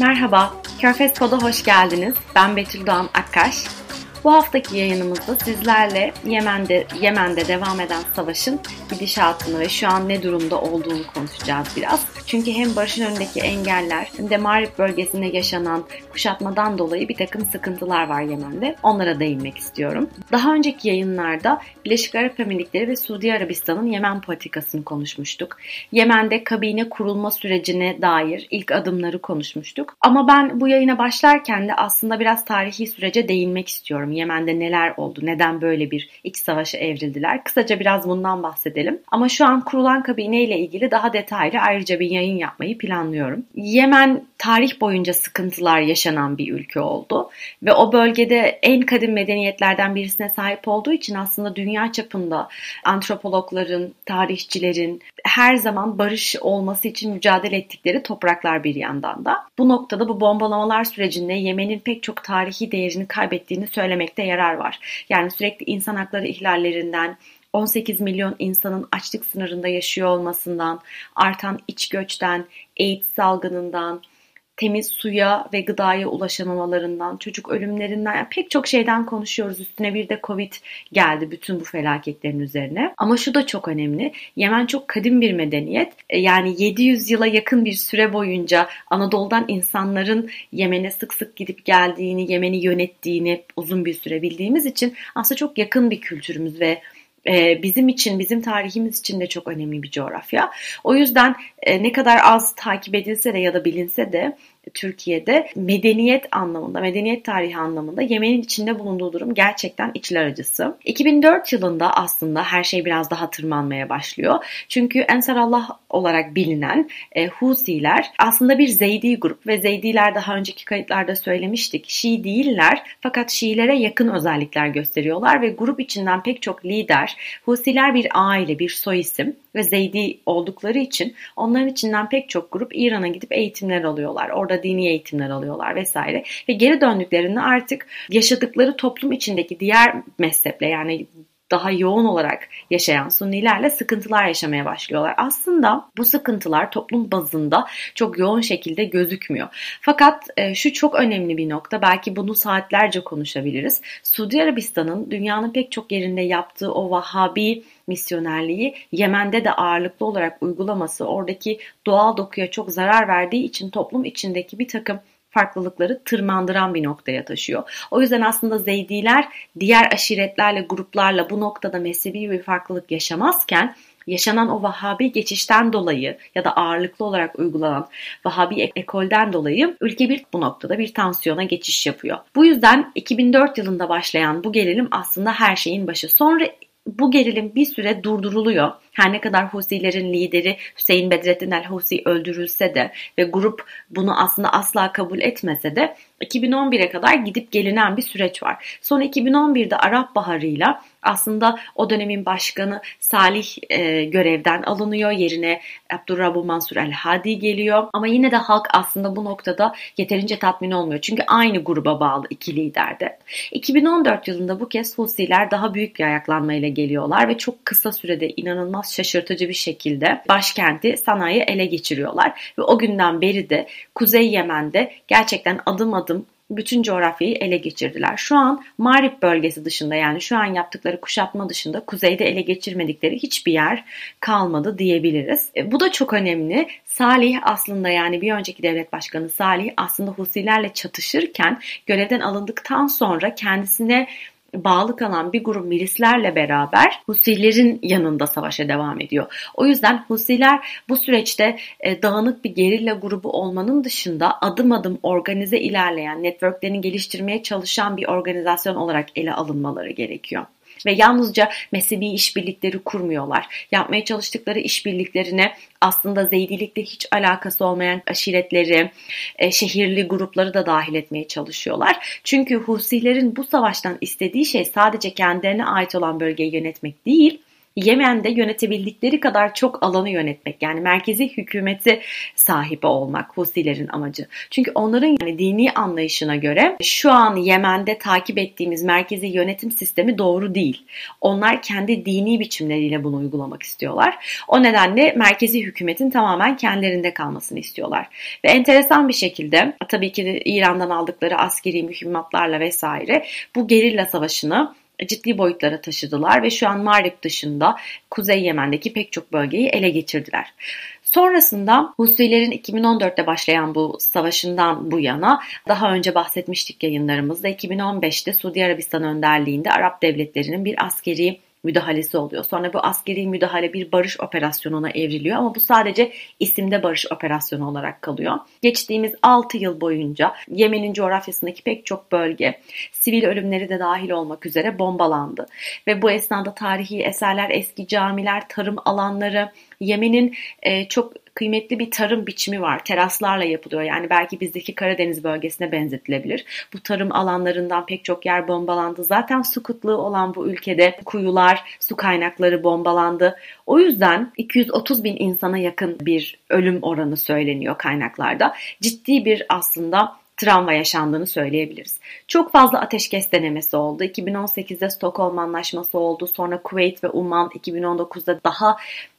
Merhaba, Körfez Pod'a hoş geldiniz. Ben Betül Doğan Akkaş. Bu haftaki yayınımızda sizlerle Yemen'de Yemen'de devam eden savaşın gidişatını ve şu an ne durumda olduğunu konuşacağız biraz. Çünkü hem barışın önündeki engeller hem de Marib bölgesinde yaşanan kuşatmadan dolayı bir takım sıkıntılar var Yemen'de. Onlara değinmek istiyorum. Daha önceki yayınlarda Birleşik Arap Emirlikleri ve Suudi Arabistan'ın Yemen politikasını konuşmuştuk. Yemen'de kabine kurulma sürecine dair ilk adımları konuşmuştuk. Ama ben bu yayına başlarken de aslında biraz tarihi sürece değinmek istiyorum. Yemen'de neler oldu? Neden böyle bir iç savaşa evrildiler? Kısaca biraz bundan bahsedelim. Ama şu an kurulan kabine ile ilgili daha detaylı ayrıca bir yayın yapmayı planlıyorum. Yemen tarih boyunca sıkıntılar yaşanan bir ülke oldu ve o bölgede en kadim medeniyetlerden birisine sahip olduğu için aslında dünya çapında antropologların, tarihçilerin her zaman barış olması için mücadele ettikleri topraklar bir yandan da. Bu noktada bu bombalamalar sürecinde Yemen'in pek çok tarihi değerini kaybettiğini söylemekte yarar var. Yani sürekli insan hakları ihlallerinden, 18 milyon insanın açlık sınırında yaşıyor olmasından, artan iç göçten, AIDS salgınından, temiz suya ve gıdaya ulaşamamalarından, çocuk ölümlerinden yani pek çok şeyden konuşuyoruz. Üstüne bir de Covid geldi bütün bu felaketlerin üzerine. Ama şu da çok önemli. Yemen çok kadim bir medeniyet. E, yani 700 yıla yakın bir süre boyunca Anadolu'dan insanların Yemen'e sık sık gidip geldiğini, Yemen'i yönettiğini uzun bir süre bildiğimiz için aslında çok yakın bir kültürümüz ve bizim için, bizim tarihimiz için de çok önemli bir coğrafya. O yüzden e, ne kadar az takip edilse de ya da bilinse de Türkiye'de medeniyet anlamında, medeniyet tarihi anlamında Yemen'in içinde bulunduğu durum gerçekten içler acısı. 2004 yılında aslında her şey biraz daha tırmanmaya başlıyor. Çünkü Ensarallah olarak bilinen e, Husiler aslında bir Zeydi grup ve Zeydiler daha önceki kayıtlarda söylemiştik. Şii değiller fakat Şiilere yakın özellikler gösteriyorlar ve grup içinden pek çok lider, Husiler bir aile, bir soy isim ve Zeydi oldukları için onların içinden pek çok grup İran'a gidip eğitimler alıyorlar. Orada dini eğitimler alıyorlar vesaire. Ve geri döndüklerinde artık yaşadıkları toplum içindeki diğer mezheple yani daha yoğun olarak yaşayan Sunnilerle sıkıntılar yaşamaya başlıyorlar. Aslında bu sıkıntılar toplum bazında çok yoğun şekilde gözükmüyor. Fakat e, şu çok önemli bir nokta. Belki bunu saatlerce konuşabiliriz. Suudi Arabistan'ın dünyanın pek çok yerinde yaptığı o Vahabi misyonerliği Yemen'de de ağırlıklı olarak uygulaması oradaki doğal dokuya çok zarar verdiği için toplum içindeki bir takım farklılıkları tırmandıran bir noktaya taşıyor. O yüzden aslında Zeydiler diğer aşiretlerle, gruplarla bu noktada mezhebi bir farklılık yaşamazken yaşanan o Vahabi geçişten dolayı ya da ağırlıklı olarak uygulanan Vahabi ekolden dolayı ülke bir bu noktada bir tansiyona geçiş yapıyor. Bu yüzden 2004 yılında başlayan bu gerilim aslında her şeyin başı. Sonra bu gerilim bir süre durduruluyor. Her ne kadar Husilerin lideri Hüseyin Bedrettin el Husi öldürülse de ve grup bunu aslında asla kabul etmese de 2011'e kadar gidip gelinen bir süreç var. Sonra 2011'de Arap Baharı'yla aslında o dönemin başkanı Salih e, görevden alınıyor. Yerine Abdurrahman Mansur el Hadi geliyor. Ama yine de halk aslında bu noktada yeterince tatmin olmuyor. Çünkü aynı gruba bağlı iki lider de. 2014 yılında bu kez Husiler daha büyük bir ayaklanmayla geliyorlar ve çok kısa sürede inanılmaz şaşırtıcı bir şekilde başkenti Sana'yı ele geçiriyorlar. Ve o günden beri de Kuzey Yemen'de gerçekten adım adım bütün coğrafyayı ele geçirdiler. Şu an Marib bölgesi dışında yani şu an yaptıkları kuşatma dışında kuzeyde ele geçirmedikleri hiçbir yer kalmadı diyebiliriz. E, bu da çok önemli. Salih aslında yani bir önceki devlet başkanı Salih aslında Husilerle çatışırken görevden alındıktan sonra kendisine bağlı kalan bir grup milislerle beraber Husilerin yanında savaşa devam ediyor. O yüzden Husiler bu süreçte e, dağınık bir gerilla grubu olmanın dışında adım adım organize ilerleyen, networklerini geliştirmeye çalışan bir organizasyon olarak ele alınmaları gerekiyor ve yalnızca mezhebi işbirlikleri kurmuyorlar. Yapmaya çalıştıkları işbirliklerine aslında Zeydilikle hiç alakası olmayan aşiretleri, e, şehirli grupları da dahil etmeye çalışıyorlar. Çünkü Husilerin bu savaştan istediği şey sadece kendilerine ait olan bölgeyi yönetmek değil, Yemen'de yönetebildikleri kadar çok alanı yönetmek yani merkezi hükümeti sahibi olmak Husilerin amacı. Çünkü onların yani dini anlayışına göre şu an Yemen'de takip ettiğimiz merkezi yönetim sistemi doğru değil. Onlar kendi dini biçimleriyle bunu uygulamak istiyorlar. O nedenle merkezi hükümetin tamamen kendilerinde kalmasını istiyorlar. Ve enteresan bir şekilde tabii ki İran'dan aldıkları askeri mühimmatlarla vesaire bu gerilla savaşını ciddi boyutlara taşıdılar ve şu an Marib dışında Kuzey Yemen'deki pek çok bölgeyi ele geçirdiler. Sonrasında Husilerin 2014'te başlayan bu savaşından bu yana daha önce bahsetmiştik yayınlarımızda 2015'te Suudi Arabistan önderliğinde Arap devletlerinin bir askeri müdahalesi oluyor. Sonra bu askeri müdahale bir barış operasyonuna evriliyor ama bu sadece isimde barış operasyonu olarak kalıyor. Geçtiğimiz 6 yıl boyunca Yemen'in coğrafyasındaki pek çok bölge sivil ölümleri de dahil olmak üzere bombalandı. Ve bu esnada tarihi eserler, eski camiler, tarım alanları, Yemen'in e, çok kıymetli bir tarım biçimi var. Teraslarla yapılıyor. Yani belki bizdeki Karadeniz bölgesine benzetilebilir. Bu tarım alanlarından pek çok yer bombalandı. Zaten su kıtlığı olan bu ülkede kuyular, su kaynakları bombalandı. O yüzden 230 bin insana yakın bir ölüm oranı söyleniyor kaynaklarda. Ciddi bir aslında travma yaşandığını söyleyebiliriz. Çok fazla ateşkes denemesi oldu. 2018'de Stockholm Anlaşması oldu. Sonra Kuveyt ve Umman 2019'da daha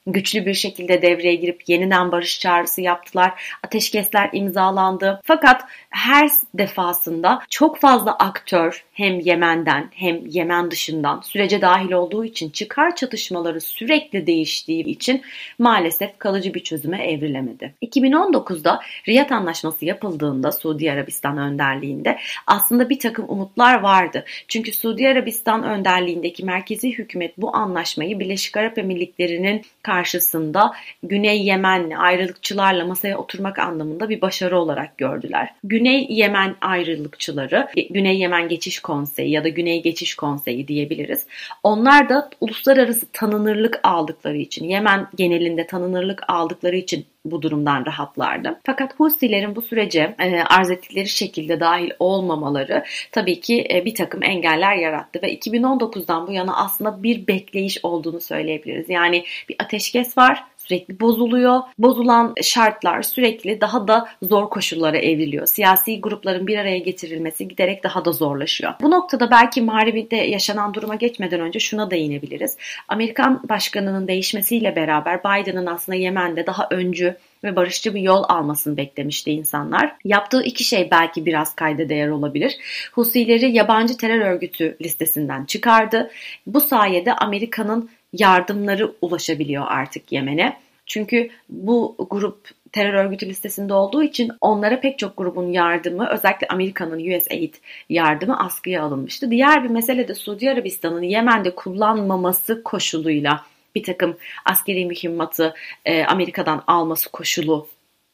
güçlü bir şekilde devreye girip yeniden barış çağrısı yaptılar. Ateşkesler imzalandı. Fakat her defasında çok fazla aktör hem Yemen'den hem Yemen dışından sürece dahil olduğu için çıkar çatışmaları sürekli değiştiği için maalesef kalıcı bir çözüme evrilemedi. 2019'da Riyad Anlaşması yapıldığında Suudi Arabistan önderliğinde aslında bir takım umutlar vardı. Çünkü Suudi Arabistan önderliğindeki merkezi hükümet bu anlaşmayı Birleşik Arap Emirlikleri'nin karşısında Güney Yemenli ayrılıkçılarla masaya oturmak anlamında bir başarı olarak gördüler. Güney Yemen ayrılıkçıları, Güney Yemen Geçiş Konseyi ya da Güney Geçiş Konseyi diyebiliriz. Onlar da uluslararası tanınırlık aldıkları için, Yemen genelinde tanınırlık aldıkları için bu durumdan rahatlardı. Fakat Husilerin bu sürece e, arz ettikleri şekilde dahil olmamaları tabii ki e, bir takım engeller yarattı ve 2019'dan bu yana aslında bir bekleyiş olduğunu söyleyebiliriz. Yani bir ateşkes var sürekli bozuluyor. Bozulan şartlar sürekli daha da zor koşullara evriliyor. Siyasi grupların bir araya getirilmesi giderek daha da zorlaşıyor. Bu noktada belki Mağrib'de yaşanan duruma geçmeden önce şuna değinebiliriz. Amerikan başkanının değişmesiyle beraber Biden'ın aslında Yemen'de daha öncü ve barışçı bir yol almasını beklemişti insanlar. Yaptığı iki şey belki biraz kayda değer olabilir. Husileri yabancı terör örgütü listesinden çıkardı. Bu sayede Amerika'nın yardımları ulaşabiliyor artık Yemen'e. Çünkü bu grup terör örgütü listesinde olduğu için onlara pek çok grubun yardımı özellikle Amerika'nın USAID yardımı askıya alınmıştı. Diğer bir mesele de Suudi Arabistan'ın Yemen'de kullanmaması koşuluyla bir takım askeri mühimmatı e, Amerika'dan alması koşulu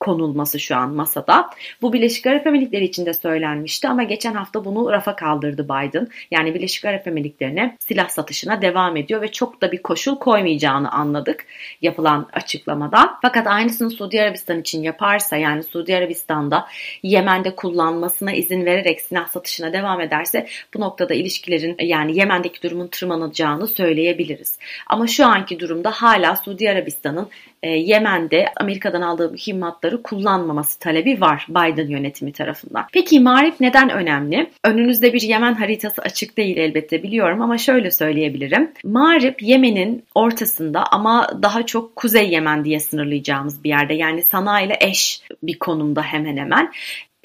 konulması şu an masada. Bu Birleşik Arap Emirlikleri için de söylenmişti ama geçen hafta bunu rafa kaldırdı Biden. Yani Birleşik Arap Emirlikleri'ne silah satışına devam ediyor ve çok da bir koşul koymayacağını anladık yapılan açıklamadan. Fakat aynısını Suudi Arabistan için yaparsa yani Suudi Arabistan'da Yemen'de kullanmasına izin vererek silah satışına devam ederse bu noktada ilişkilerin yani Yemen'deki durumun tırmanacağını söyleyebiliriz. Ama şu anki durumda hala Suudi Arabistan'ın e, Yemen'de Amerika'dan aldığı mühimmatları kullanmaması talebi var Biden yönetimi tarafından. Peki Marif neden önemli? Önünüzde bir Yemen haritası açık değil elbette biliyorum ama şöyle söyleyebilirim. Marif Yemen'in ortasında ama daha çok Kuzey Yemen diye sınırlayacağımız bir yerde. Yani Sana ile eş bir konumda hemen hemen.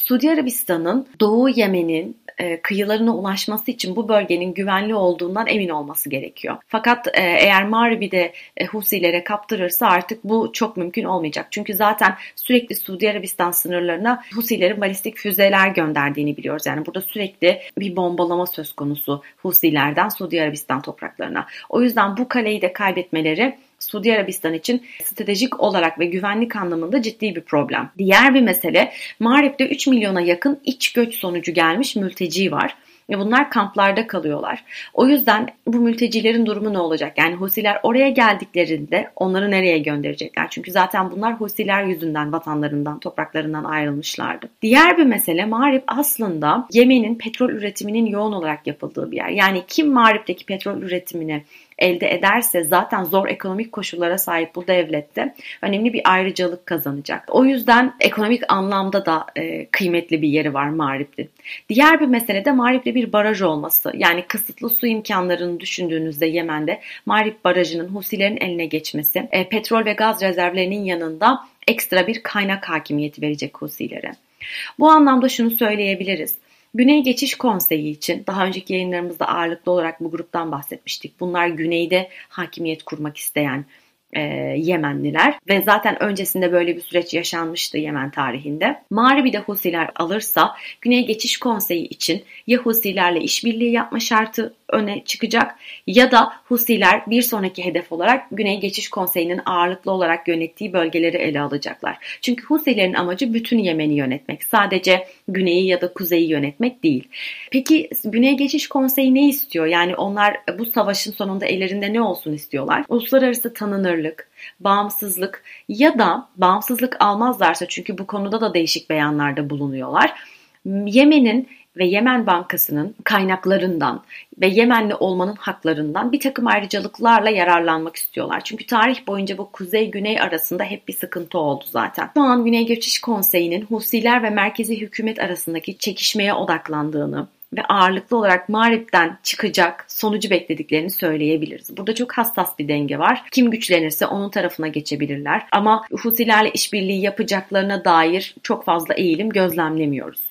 Suudi Arabistan'ın Doğu Yemen'in e, kıyılarına ulaşması için bu bölgenin güvenli olduğundan emin olması gerekiyor. Fakat e, eğer Mağrib'i de e, Husilere kaptırırsa artık bu çok mümkün olmayacak. Çünkü zaten sürekli Suudi Arabistan sınırlarına Husilerin balistik füzeler gönderdiğini biliyoruz. Yani burada sürekli bir bombalama söz konusu Husilerden Suudi Arabistan topraklarına. O yüzden bu kaleyi de kaybetmeleri Suudi Arabistan için stratejik olarak ve güvenlik anlamında ciddi bir problem. Diğer bir mesele Mağrip'te 3 milyona yakın iç göç sonucu gelmiş mülteci var ve bunlar kamplarda kalıyorlar. O yüzden bu mültecilerin durumu ne olacak? Yani Husiler oraya geldiklerinde onları nereye gönderecekler? Çünkü zaten bunlar Husiler yüzünden vatanlarından, topraklarından ayrılmışlardı. Diğer bir mesele Mağrip aslında Yemen'in petrol üretiminin yoğun olarak yapıldığı bir yer. Yani kim Mağrip'teki petrol üretimini elde ederse zaten zor ekonomik koşullara sahip bu devlette önemli bir ayrıcalık kazanacak. O yüzden ekonomik anlamda da e, kıymetli bir yeri var Mağrip'in. Diğer bir mesele de Mağrip'le bir baraj olması. Yani kısıtlı su imkanlarını düşündüğünüzde Yemen'de Mağrip Barajı'nın Husilerin eline geçmesi, e, petrol ve gaz rezervlerinin yanında ekstra bir kaynak hakimiyeti verecek Husilere. Bu anlamda şunu söyleyebiliriz. Güney Geçiş Konseyi için daha önceki yayınlarımızda ağırlıklı olarak bu gruptan bahsetmiştik. Bunlar güneyde hakimiyet kurmak isteyen e, Yemenliler ve zaten öncesinde böyle bir süreç yaşanmıştı Yemen tarihinde. Mağribi de Husiler alırsa Güney Geçiş Konseyi için ya Husilerle işbirliği yapma şartı öne çıkacak ya da Husiler bir sonraki hedef olarak Güney Geçiş Konseyi'nin ağırlıklı olarak yönettiği bölgeleri ele alacaklar. Çünkü Husilerin amacı bütün Yemen'i yönetmek. Sadece güneyi ya da kuzeyi yönetmek değil. Peki Güney Geçiş Konseyi ne istiyor? Yani onlar bu savaşın sonunda ellerinde ne olsun istiyorlar? Uluslararası tanınırlık, bağımsızlık ya da bağımsızlık almazlarsa çünkü bu konuda da değişik beyanlarda bulunuyorlar. Yemen'in ve Yemen Bankası'nın kaynaklarından ve Yemenli olmanın haklarından bir takım ayrıcalıklarla yararlanmak istiyorlar. Çünkü tarih boyunca bu kuzey-güney arasında hep bir sıkıntı oldu zaten. Şu an Güney Geçiş Konseyi'nin Husiler ve merkezi hükümet arasındaki çekişmeye odaklandığını, ve ağırlıklı olarak Mağrip'ten çıkacak sonucu beklediklerini söyleyebiliriz. Burada çok hassas bir denge var. Kim güçlenirse onun tarafına geçebilirler. Ama Husilerle işbirliği yapacaklarına dair çok fazla eğilim gözlemlemiyoruz.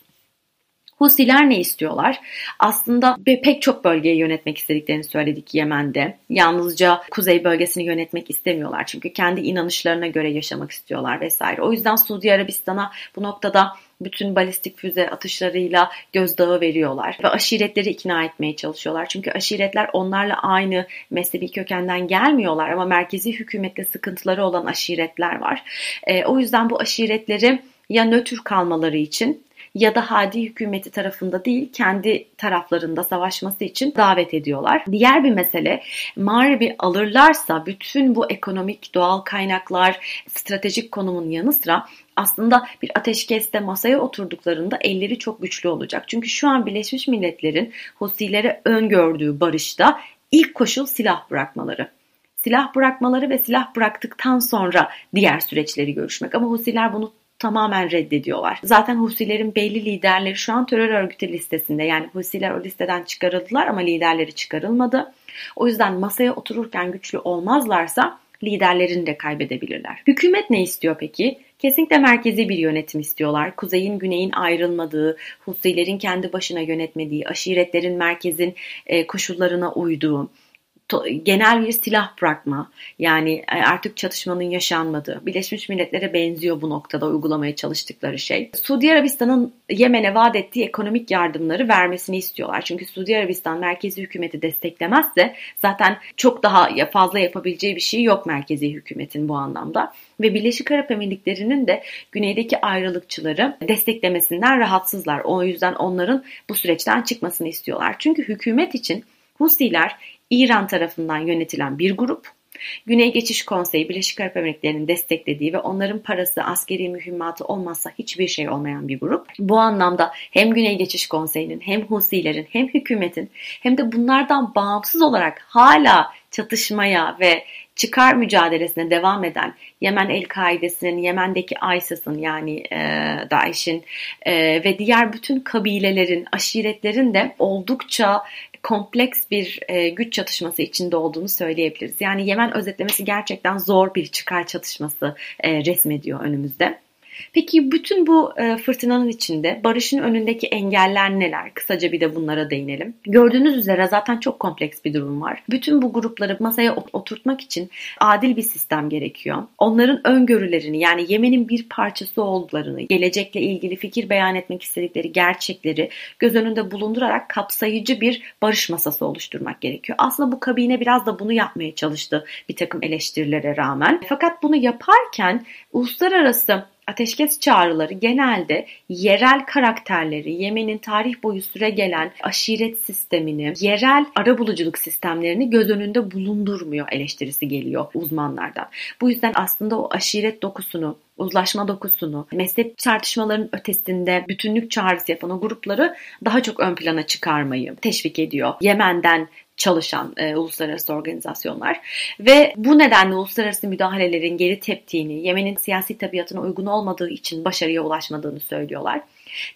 Husiler ne istiyorlar? Aslında pek çok bölgeyi yönetmek istediklerini söyledik Yemen'de. Yalnızca kuzey bölgesini yönetmek istemiyorlar. Çünkü kendi inanışlarına göre yaşamak istiyorlar vesaire. O yüzden Suudi Arabistan'a bu noktada bütün balistik füze atışlarıyla gözdağı veriyorlar ve aşiretleri ikna etmeye çalışıyorlar. Çünkü aşiretler onlarla aynı mezhebi kökenden gelmiyorlar ama merkezi hükümetle sıkıntıları olan aşiretler var. E, o yüzden bu aşiretleri ya nötr kalmaları için ya da Hadi hükümeti tarafında değil kendi taraflarında savaşması için davet ediyorlar. Diğer bir mesele Mağrib'i alırlarsa bütün bu ekonomik doğal kaynaklar stratejik konumun yanı sıra aslında bir ateşkeste masaya oturduklarında elleri çok güçlü olacak. Çünkü şu an Birleşmiş Milletler'in Husilere öngördüğü barışta ilk koşul silah bırakmaları silah bırakmaları ve silah bıraktıktan sonra diğer süreçleri görüşmek. Ama Husiler bunu tamamen reddediyorlar. Zaten Husilerin belli liderleri şu an terör örgütü listesinde. Yani Husiler o listeden çıkarıldılar ama liderleri çıkarılmadı. O yüzden masaya otururken güçlü olmazlarsa liderlerini de kaybedebilirler. Hükümet ne istiyor peki? Kesinlikle merkezi bir yönetim istiyorlar. Kuzeyin güneyin ayrılmadığı, Husilerin kendi başına yönetmediği, aşiretlerin merkezin e, koşullarına uyduğu, genel bir silah bırakma yani e, artık çatışmanın yaşanmadığı Birleşmiş Milletler'e benziyor bu noktada uygulamaya çalıştıkları şey. Suudi Arabistan'ın Yemen'e vaat ettiği ekonomik yardımları vermesini istiyorlar. Çünkü Suudi Arabistan merkezi hükümeti desteklemezse zaten çok daha fazla yapabileceği bir şey yok merkezi hükümetin bu anlamda. Ve Birleşik Arap Emirlikleri'nin de güneydeki ayrılıkçıları desteklemesinden rahatsızlar. O yüzden onların bu süreçten çıkmasını istiyorlar. Çünkü hükümet için Husiler İran tarafından yönetilen bir grup. Güney Geçiş Konseyi Birleşik Arap Emirlikleri'nin desteklediği ve onların parası, askeri mühimmatı olmazsa hiçbir şey olmayan bir grup. Bu anlamda hem Güney Geçiş Konseyi'nin hem Husilerin hem hükümetin hem de bunlardan bağımsız olarak hala çatışmaya ve çıkar mücadelesine devam eden Yemen El-Kaide'sinin, Yemen'deki ISIS'in yani e, DAEŞ'in e, ve diğer bütün kabilelerin, aşiretlerin de oldukça kompleks bir e, güç çatışması içinde olduğunu söyleyebiliriz. Yani Yemen özetlemesi gerçekten zor bir çıkar çatışması e, resmediyor önümüzde. Peki bütün bu e, fırtınanın içinde barışın önündeki engeller neler? Kısaca bir de bunlara değinelim. Gördüğünüz üzere zaten çok kompleks bir durum var. Bütün bu grupları masaya oturtmak için adil bir sistem gerekiyor. Onların öngörülerini yani Yemen'in bir parçası olduklarını, gelecekle ilgili fikir beyan etmek istedikleri gerçekleri göz önünde bulundurarak kapsayıcı bir barış masası oluşturmak gerekiyor. Aslında bu kabine biraz da bunu yapmaya çalıştı bir takım eleştirilere rağmen. Fakat bunu yaparken uluslararası ateşkes çağrıları genelde yerel karakterleri, Yemen'in tarih boyu süre gelen aşiret sistemini, yerel arabuluculuk sistemlerini göz önünde bulundurmuyor eleştirisi geliyor uzmanlardan. Bu yüzden aslında o aşiret dokusunu uzlaşma dokusunu, mezhep tartışmaların ötesinde bütünlük çağrısı yapan o grupları daha çok ön plana çıkarmayı teşvik ediyor. Yemen'den çalışan e, uluslararası organizasyonlar ve bu nedenle uluslararası müdahalelerin geri teptiğini, Yemen'in siyasi tabiatına uygun olmadığı için başarıya ulaşmadığını söylüyorlar.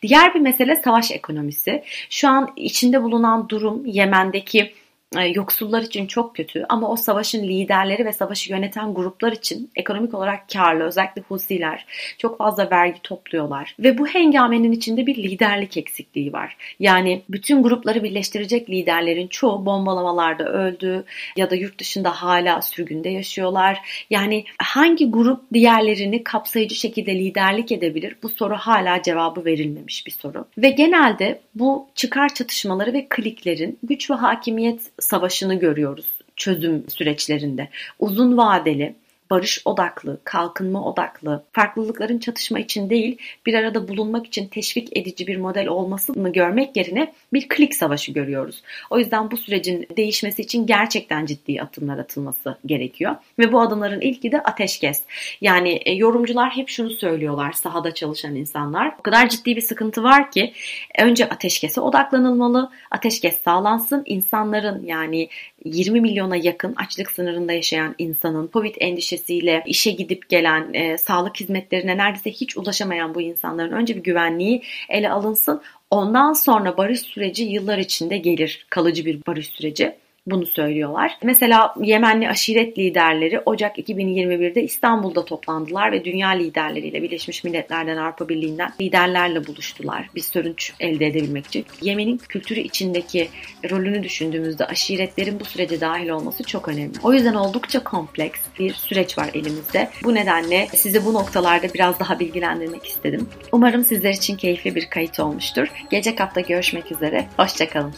Diğer bir mesele savaş ekonomisi. Şu an içinde bulunan durum Yemen'deki yoksullar için çok kötü ama o savaşın liderleri ve savaşı yöneten gruplar için ekonomik olarak karlı özellikle Husiler çok fazla vergi topluyorlar ve bu hengamenin içinde bir liderlik eksikliği var. Yani bütün grupları birleştirecek liderlerin çoğu bombalamalarda öldü ya da yurt dışında hala sürgünde yaşıyorlar. Yani hangi grup diğerlerini kapsayıcı şekilde liderlik edebilir? Bu soru hala cevabı verilmemiş bir soru. Ve genelde bu çıkar çatışmaları ve kliklerin güç ve hakimiyet savaşını görüyoruz çözüm süreçlerinde. Uzun vadeli barış odaklı, kalkınma odaklı, farklılıkların çatışma için değil bir arada bulunmak için teşvik edici bir model olmasını görmek yerine bir klik savaşı görüyoruz. O yüzden bu sürecin değişmesi için gerçekten ciddi adımlar atılması gerekiyor. Ve bu adımların ilki de ateşkes. Yani e, yorumcular hep şunu söylüyorlar sahada çalışan insanlar. O kadar ciddi bir sıkıntı var ki önce ateşkese odaklanılmalı. Ateşkes sağlansın. insanların yani 20 milyona yakın açlık sınırında yaşayan insanın Covid endişesiyle işe gidip gelen e, sağlık hizmetlerine neredeyse hiç ulaşamayan bu insanların önce bir güvenliği ele alınsın. Ondan sonra barış süreci yıllar içinde gelir. Kalıcı bir barış süreci bunu söylüyorlar. Mesela Yemenli aşiret liderleri Ocak 2021'de İstanbul'da toplandılar ve dünya liderleriyle Birleşmiş Milletler'den Avrupa Birliği'nden liderlerle buluştular. Bir sonuç elde edebilmek için. Yemen'in kültürü içindeki rolünü düşündüğümüzde aşiretlerin bu sürece dahil olması çok önemli. O yüzden oldukça kompleks bir süreç var elimizde. Bu nedenle sizi bu noktalarda biraz daha bilgilendirmek istedim. Umarım sizler için keyifli bir kayıt olmuştur. Gelecek hafta görüşmek üzere. Hoşçakalın.